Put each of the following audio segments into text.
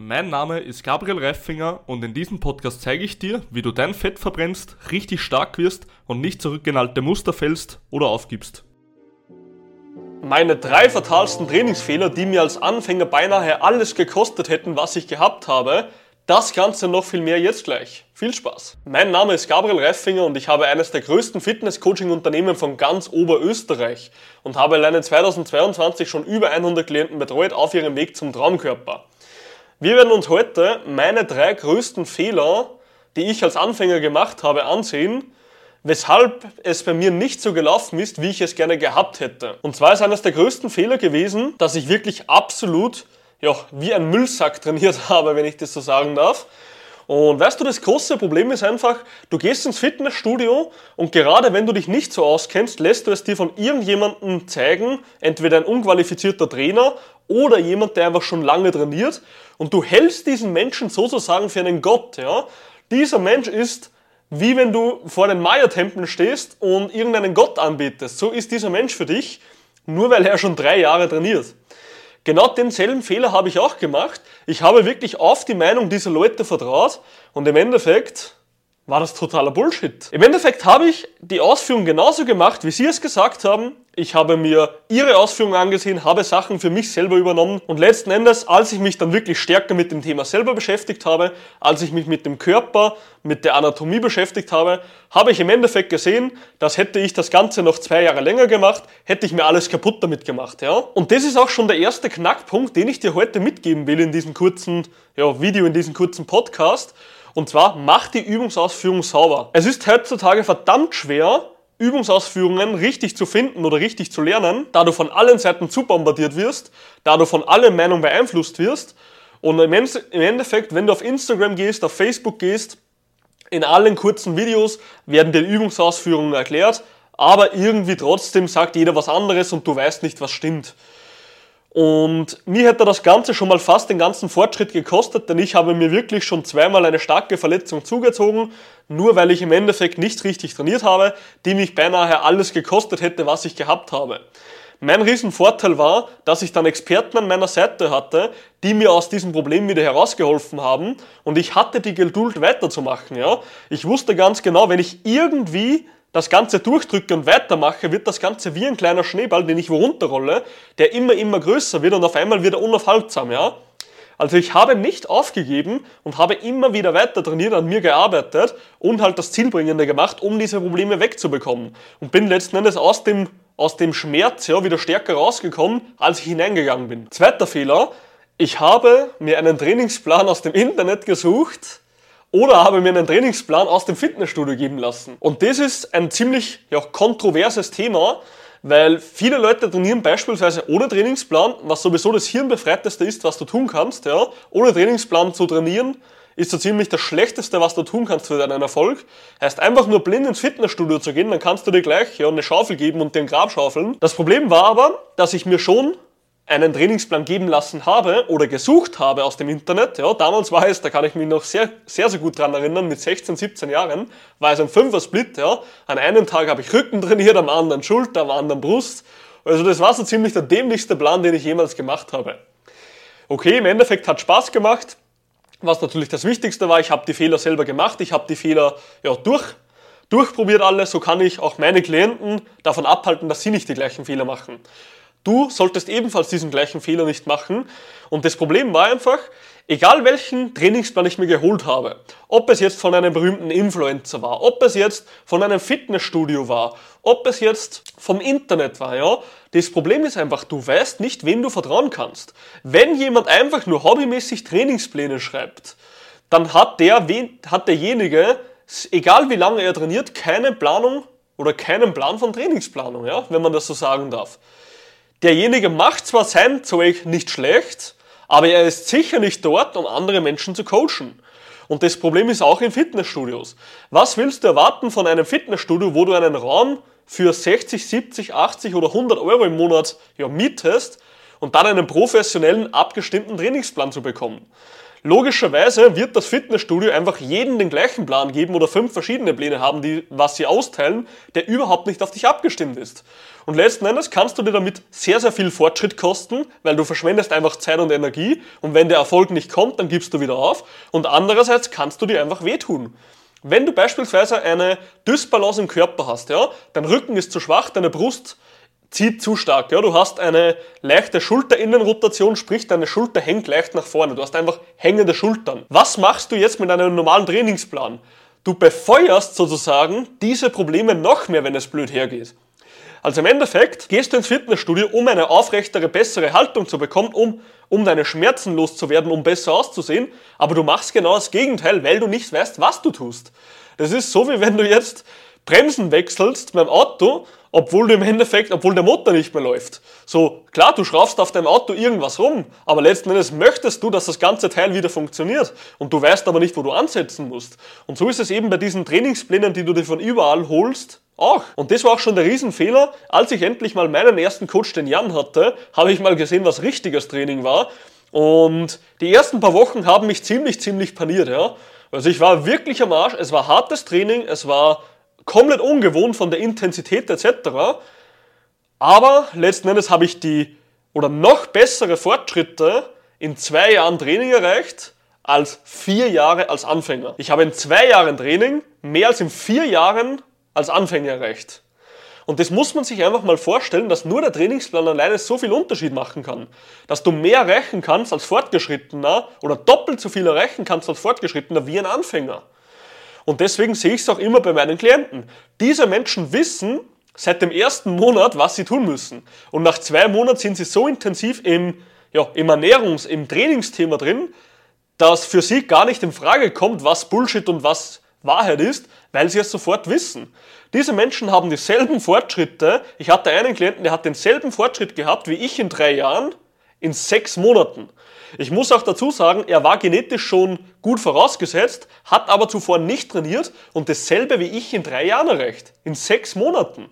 Mein Name ist Gabriel Reifinger und in diesem Podcast zeige ich dir, wie du dein Fett verbrennst, richtig stark wirst und nicht zurück in alte Muster fällst oder aufgibst. Meine drei fatalsten Trainingsfehler, die mir als Anfänger beinahe alles gekostet hätten, was ich gehabt habe, das Ganze noch viel mehr jetzt gleich. Viel Spaß! Mein Name ist Gabriel Reifinger und ich habe eines der größten Fitness-Coaching-Unternehmen von ganz Oberösterreich und habe alleine 2022 schon über 100 Klienten betreut auf ihrem Weg zum Traumkörper. Wir werden uns heute meine drei größten Fehler, die ich als Anfänger gemacht habe, ansehen, weshalb es bei mir nicht so gelaufen ist, wie ich es gerne gehabt hätte. Und zwar ist eines der größten Fehler gewesen, dass ich wirklich absolut ja, wie ein Müllsack trainiert habe, wenn ich das so sagen darf. Und weißt du, das große Problem ist einfach, du gehst ins Fitnessstudio und gerade wenn du dich nicht so auskennst, lässt du es dir von irgendjemandem zeigen, entweder ein unqualifizierter Trainer oder jemand, der einfach schon lange trainiert und du hältst diesen Menschen sozusagen für einen Gott, ja. Dieser Mensch ist wie wenn du vor den Maya-Tempeln stehst und irgendeinen Gott anbetest. So ist dieser Mensch für dich, nur weil er schon drei Jahre trainiert. Genau denselben Fehler habe ich auch gemacht. Ich habe wirklich auf die Meinung dieser Leute vertraut und im Endeffekt war das totaler Bullshit. Im Endeffekt habe ich die Ausführung genauso gemacht, wie Sie es gesagt haben. Ich habe mir Ihre Ausführungen angesehen, habe Sachen für mich selber übernommen und letzten Endes, als ich mich dann wirklich stärker mit dem Thema selber beschäftigt habe, als ich mich mit dem Körper, mit der Anatomie beschäftigt habe, habe ich im Endeffekt gesehen, dass hätte ich das Ganze noch zwei Jahre länger gemacht, hätte ich mir alles kaputt damit gemacht. Ja? Und das ist auch schon der erste Knackpunkt, den ich dir heute mitgeben will in diesem kurzen ja, Video, in diesem kurzen Podcast. Und zwar, mach die Übungsausführung sauber. Es ist heutzutage verdammt schwer, Übungsausführungen richtig zu finden oder richtig zu lernen, da du von allen Seiten zubombardiert wirst, da du von allen Meinungen beeinflusst wirst. Und im Endeffekt, wenn du auf Instagram gehst, auf Facebook gehst, in allen kurzen Videos werden dir Übungsausführungen erklärt, aber irgendwie trotzdem sagt jeder was anderes und du weißt nicht, was stimmt. Und mir hätte das Ganze schon mal fast den ganzen Fortschritt gekostet, denn ich habe mir wirklich schon zweimal eine starke Verletzung zugezogen, nur weil ich im Endeffekt nicht richtig trainiert habe, die mich beinahe alles gekostet hätte, was ich gehabt habe. Mein Riesenvorteil war, dass ich dann Experten an meiner Seite hatte, die mir aus diesem Problem wieder herausgeholfen haben und ich hatte die Geduld weiterzumachen. Ja? Ich wusste ganz genau, wenn ich irgendwie das Ganze durchdrücke und weitermache, wird das Ganze wie ein kleiner Schneeball, den ich wo runterrolle, der immer, immer größer wird und auf einmal wieder unaufhaltsam, ja. Also ich habe nicht aufgegeben und habe immer wieder weiter trainiert, an mir gearbeitet und halt das Zielbringende gemacht, um diese Probleme wegzubekommen. Und bin letzten Endes aus dem, aus dem Schmerz ja, wieder stärker rausgekommen, als ich hineingegangen bin. Zweiter Fehler, ich habe mir einen Trainingsplan aus dem Internet gesucht, oder habe mir einen Trainingsplan aus dem Fitnessstudio geben lassen. Und das ist ein ziemlich ja, kontroverses Thema, weil viele Leute trainieren beispielsweise ohne Trainingsplan, was sowieso das Hirnbefreiteste ist, was du tun kannst. Ja. Ohne Trainingsplan zu trainieren ist so ziemlich das Schlechteste, was du tun kannst für deinen Erfolg. Heißt einfach nur blind ins Fitnessstudio zu gehen, dann kannst du dir gleich ja, eine Schaufel geben und den Grab schaufeln. Das Problem war aber, dass ich mir schon einen Trainingsplan geben lassen habe oder gesucht habe aus dem Internet. Ja, damals war es, da kann ich mich noch sehr, sehr, sehr gut dran erinnern, mit 16, 17 Jahren, war es ein Fünfer-Split. Ja. An einem Tag habe ich Rücken trainiert, am anderen Schulter, am anderen Brust. Also das war so ziemlich der dämlichste Plan, den ich jemals gemacht habe. Okay, im Endeffekt hat Spaß gemacht. Was natürlich das Wichtigste war, ich habe die Fehler selber gemacht, ich habe die Fehler ja, durch, durchprobiert alle, so kann ich auch meine Klienten davon abhalten, dass sie nicht die gleichen Fehler machen. Du solltest ebenfalls diesen gleichen Fehler nicht machen. Und das Problem war einfach, egal welchen Trainingsplan ich mir geholt habe, ob es jetzt von einem berühmten Influencer war, ob es jetzt von einem Fitnessstudio war, ob es jetzt vom Internet war, ja, das Problem ist einfach, du weißt nicht, wem du vertrauen kannst. Wenn jemand einfach nur hobbymäßig Trainingspläne schreibt, dann hat der, hat derjenige, egal wie lange er trainiert, keine Planung oder keinen Plan von Trainingsplanung, ja, wenn man das so sagen darf. Derjenige macht zwar sein Zeug nicht schlecht, aber er ist sicher nicht dort, um andere Menschen zu coachen. Und das Problem ist auch in Fitnessstudios. Was willst du erwarten von einem Fitnessstudio, wo du einen Raum für 60, 70, 80 oder 100 Euro im Monat ja, mietest und dann einen professionellen, abgestimmten Trainingsplan zu bekommen. Logischerweise wird das Fitnessstudio einfach jedem den gleichen Plan geben oder fünf verschiedene Pläne haben, die was sie austeilen, der überhaupt nicht auf dich abgestimmt ist. Und letzten Endes kannst du dir damit sehr, sehr viel Fortschritt kosten, weil du verschwendest einfach Zeit und Energie und wenn der Erfolg nicht kommt, dann gibst du wieder auf. Und andererseits kannst du dir einfach wehtun. Wenn du beispielsweise eine Dysbalance im Körper hast, ja, dein Rücken ist zu schwach, deine Brust zieht zu stark. Ja? Du hast eine leichte Schulterinnenrotation, sprich deine Schulter hängt leicht nach vorne. Du hast einfach hängende Schultern. Was machst du jetzt mit einem normalen Trainingsplan? Du befeuerst sozusagen diese Probleme noch mehr, wenn es blöd hergeht. Also im Endeffekt gehst du ins Fitnessstudio, um eine aufrechtere, bessere Haltung zu bekommen, um, um deine Schmerzen loszuwerden, um besser auszusehen. Aber du machst genau das Gegenteil, weil du nicht weißt, was du tust. Das ist so, wie wenn du jetzt Bremsen wechselst beim Auto obwohl du im Endeffekt, obwohl der Motor nicht mehr läuft. So, klar, du schraubst auf deinem Auto irgendwas rum, aber letzten Endes möchtest du, dass das ganze Teil wieder funktioniert und du weißt aber nicht, wo du ansetzen musst. Und so ist es eben bei diesen Trainingsplänen, die du dir von überall holst, auch. Und das war auch schon der Riesenfehler. Als ich endlich mal meinen ersten Coach, den Jan hatte, habe ich mal gesehen, was richtiges Training war. Und die ersten paar Wochen haben mich ziemlich, ziemlich paniert, ja. Also ich war wirklich am Arsch. Es war hartes Training, es war komplett ungewohnt von der Intensität etc. Aber letzten Endes habe ich die oder noch bessere Fortschritte in zwei Jahren Training erreicht als vier Jahre als Anfänger. Ich habe in zwei Jahren Training mehr als in vier Jahren als Anfänger erreicht. Und das muss man sich einfach mal vorstellen, dass nur der Trainingsplan alleine so viel Unterschied machen kann. Dass du mehr erreichen kannst als Fortgeschrittener oder doppelt so viel erreichen kannst als Fortgeschrittener wie ein Anfänger. Und deswegen sehe ich es auch immer bei meinen Klienten. Diese Menschen wissen seit dem ersten Monat, was sie tun müssen. Und nach zwei Monaten sind sie so intensiv im, ja, im Ernährungs-, im Trainingsthema drin, dass für sie gar nicht in Frage kommt, was Bullshit und was Wahrheit ist, weil sie es sofort wissen. Diese Menschen haben dieselben Fortschritte. Ich hatte einen Klienten, der hat denselben Fortschritt gehabt wie ich in drei Jahren in sechs Monaten. Ich muss auch dazu sagen, er war genetisch schon gut vorausgesetzt, hat aber zuvor nicht trainiert und dasselbe wie ich in drei Jahren erreicht. In sechs Monaten.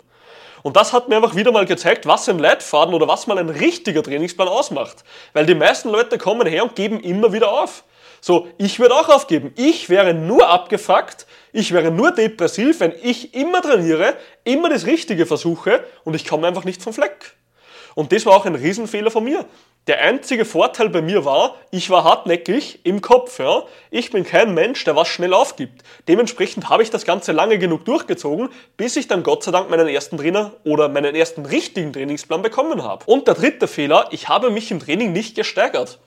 Und das hat mir einfach wieder mal gezeigt, was ein Leitfaden oder was mal ein richtiger Trainingsplan ausmacht. Weil die meisten Leute kommen her und geben immer wieder auf. So, ich würde auch aufgeben. Ich wäre nur abgefuckt, ich wäre nur depressiv, wenn ich immer trainiere, immer das Richtige versuche und ich komme einfach nicht vom Fleck. Und das war auch ein Riesenfehler von mir. Der einzige Vorteil bei mir war, ich war hartnäckig im Kopf. Ja? Ich bin kein Mensch, der was schnell aufgibt. Dementsprechend habe ich das Ganze lange genug durchgezogen, bis ich dann Gott sei Dank meinen ersten Trainer oder meinen ersten richtigen Trainingsplan bekommen habe. Und der dritte Fehler, ich habe mich im Training nicht gesteigert.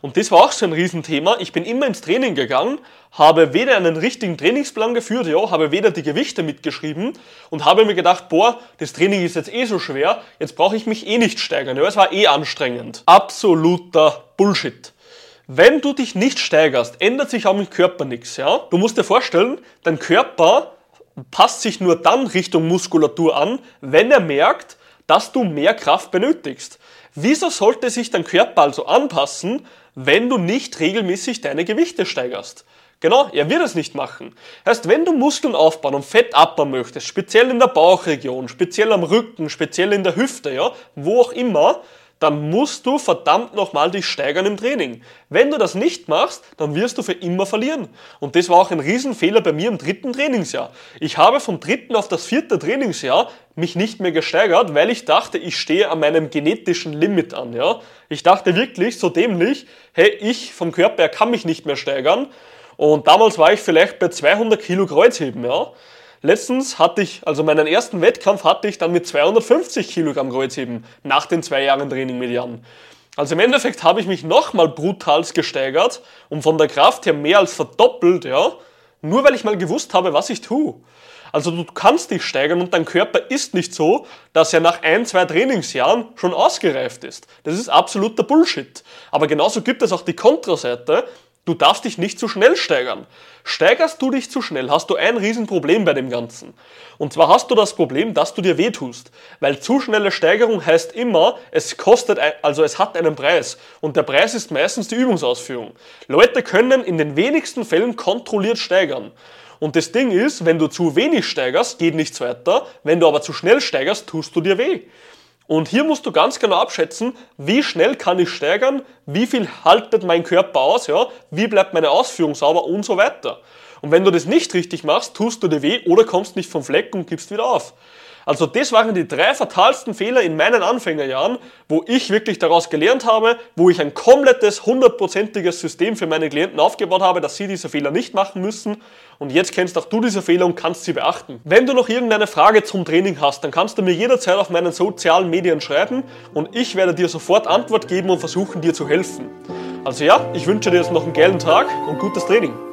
Und das war auch so ein Riesenthema. Ich bin immer ins Training gegangen, habe weder einen richtigen Trainingsplan geführt, ja, habe weder die Gewichte mitgeschrieben und habe mir gedacht, boah, das Training ist jetzt eh so schwer, jetzt brauche ich mich eh nicht steigern. Ja, es war eh anstrengend. Absoluter Bullshit. Wenn du dich nicht steigerst, ändert sich auch im Körper nichts. Ja? Du musst dir vorstellen, dein Körper passt sich nur dann Richtung Muskulatur an, wenn er merkt, dass du mehr Kraft benötigst. Wieso sollte sich dein Körper also anpassen, wenn du nicht regelmäßig deine Gewichte steigerst. Genau, er wird es nicht machen. Heißt, wenn du Muskeln aufbauen und Fett abbauen möchtest, speziell in der Bauchregion, speziell am Rücken, speziell in der Hüfte, ja, wo auch immer, dann musst du verdammt nochmal dich steigern im Training. Wenn du das nicht machst, dann wirst du für immer verlieren. Und das war auch ein Riesenfehler bei mir im dritten Trainingsjahr. Ich habe vom dritten auf das vierte Trainingsjahr mich nicht mehr gesteigert, weil ich dachte, ich stehe an meinem genetischen Limit an. Ja? Ich dachte wirklich so dämlich, hey, ich vom Körper her kann mich nicht mehr steigern. Und damals war ich vielleicht bei 200 Kilo Kreuzheben. Ja? Letztens hatte ich, also meinen ersten Wettkampf hatte ich dann mit 250 Kilogramm Kreuzheben nach den zwei Jahren Training mit Jan. Also im Endeffekt habe ich mich nochmal brutals gesteigert und von der Kraft her mehr als verdoppelt, ja, nur weil ich mal gewusst habe, was ich tue. Also du kannst dich steigern und dein Körper ist nicht so, dass er nach ein, zwei Trainingsjahren schon ausgereift ist. Das ist absoluter Bullshit. Aber genauso gibt es auch die Kontraseite, Du darfst dich nicht zu schnell steigern. Steigerst du dich zu schnell, hast du ein Riesenproblem bei dem Ganzen. Und zwar hast du das Problem, dass du dir wehtust. Weil zu schnelle Steigerung heißt immer, es kostet, also es hat einen Preis. Und der Preis ist meistens die Übungsausführung. Leute können in den wenigsten Fällen kontrolliert steigern. Und das Ding ist, wenn du zu wenig steigerst, geht nichts weiter. Wenn du aber zu schnell steigerst, tust du dir weh. Und hier musst du ganz genau abschätzen, wie schnell kann ich steigern, wie viel haltet mein Körper aus, ja, wie bleibt meine Ausführung sauber und so weiter. Und wenn du das nicht richtig machst, tust du dir weh oder kommst nicht vom Fleck und gibst wieder auf. Also das waren die drei fatalsten Fehler in meinen Anfängerjahren, wo ich wirklich daraus gelernt habe, wo ich ein komplettes, hundertprozentiges System für meine Klienten aufgebaut habe, dass sie diese Fehler nicht machen müssen. Und jetzt kennst auch du diese Fehler und kannst sie beachten. Wenn du noch irgendeine Frage zum Training hast, dann kannst du mir jederzeit auf meinen sozialen Medien schreiben und ich werde dir sofort Antwort geben und versuchen dir zu helfen. Also ja, ich wünsche dir jetzt noch einen geilen Tag und gutes Training.